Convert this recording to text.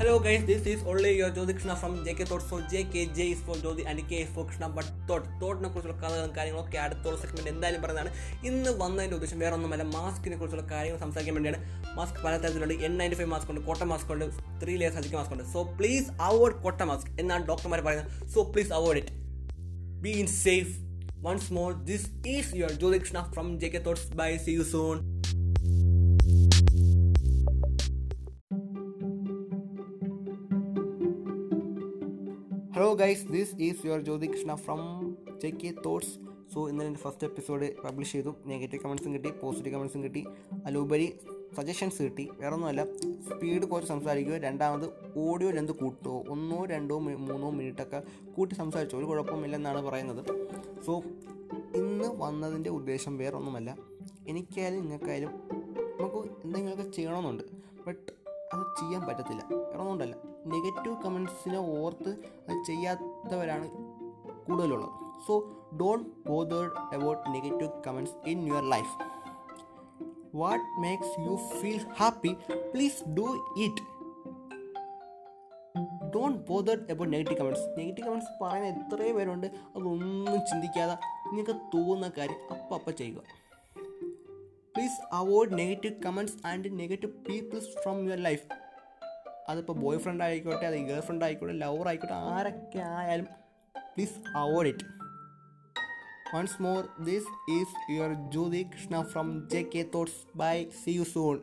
Hello guys, this is only your Jodi Krishna from JK Thoughts. So JK, J is for Jodi and K is for Krishna. But Thought, തോട്ടിനെ കുറിച്ചുള്ള കഥകളും കാര്യങ്ങളൊക്കെ അടുത്തുള്ള segment എന്തായാലും പറയുന്നതാണ് ഇന്ന് വന്നതിന്റെ ഉദ്ദേശം വേറെ ഒന്നുമല്ല മാസ്കിനെ കുറിച്ചുള്ള കാര്യങ്ങൾ സംസാരിക്കാൻ വേണ്ടിയാണ്. മാസ്ക് പല തരത്തിലുണ്ട്. എൻ നയന്റി ഫൈവ് മാസ്ക് ഉണ്ട് കോട്ട മാസ്ക് ഉണ്ട് ത്രീ ലെയർ സർജിക്കൽ മാസ്ക് ഉണ്ട്. So please avoid cotton mask എന്നാണ് ഡോക്ടർമാർ പറയുന്നത്. So please avoid it be in safe once more this is your Jyothi Krishna from J K thoughts bye see you soon hello guys this is your Jyothi Krishna from J K thoughts so ഇന്നലെ എന്റെ first episode publish ചെയ്തു. Negative കമൻസും കിട്ടി positive കമൻസും കിട്ടി. അതിലുപരി suggestions കിട്ടി. വേറെ ഒന്നുമല്ല സ്പീഡ് കുറച്ച് സംസാരിക്കുക. രണ്ടാമത് ഓഡിയോ ലെന്ത് കൂട്ടുമോ ഒന്നോ രണ്ടോ മൂന്നോ മിനിറ്റൊക്കെ കൂട്ടി സംസാരിച്ചോ ഒരു കുഴപ്പമില്ലെന്നാണ് പറയുന്നത്. സോ ഇന്ന് വന്നതിന്റെ ഉദ്ദേശം വേറൊന്നുമല്ല. എനിക്കായാലും നിങ്ങൾക്കായാലും നമുക്ക് എന്തെങ്കിലുമൊക്കെ ചെയ്യണമെന്നുണ്ട്. ബട്ട് ചെയ്യാൻ പറ്റത്തില്ല. വേറെ നെഗറ്റീവ് കമൻസിനെ ഓർത്ത് അത് ചെയ്യാത്തവരാണ് കൂടുതലുള്ളത്. So don't bothered about negative comments in your life what makes you feel happy please do it don't bothered about negative comments negative comments പറയുന്ന എത്രയോ പേരുണ്ട്. അതൊന്നും ചിന്തിക്കാതെ നിങ്ങൾക്ക് തോന്നുന്ന കാര്യം അപ്പം അപ്പം ചെയ്യുക. Please avoid negative comments and negative peoples from your life അതിപ്പോൾ ബോയ് ഫ്രണ്ട് ആയിക്കോട്ടെ അത് ഗേൾ ഫ്രണ്ട് ആയിക്കോട്ടെ ലവർ ആയിക്കോട്ടെ ആരൊക്കെ ആയാലും please avoid it once more this is your Jyothi Krishna from J K thoughts bye see you soon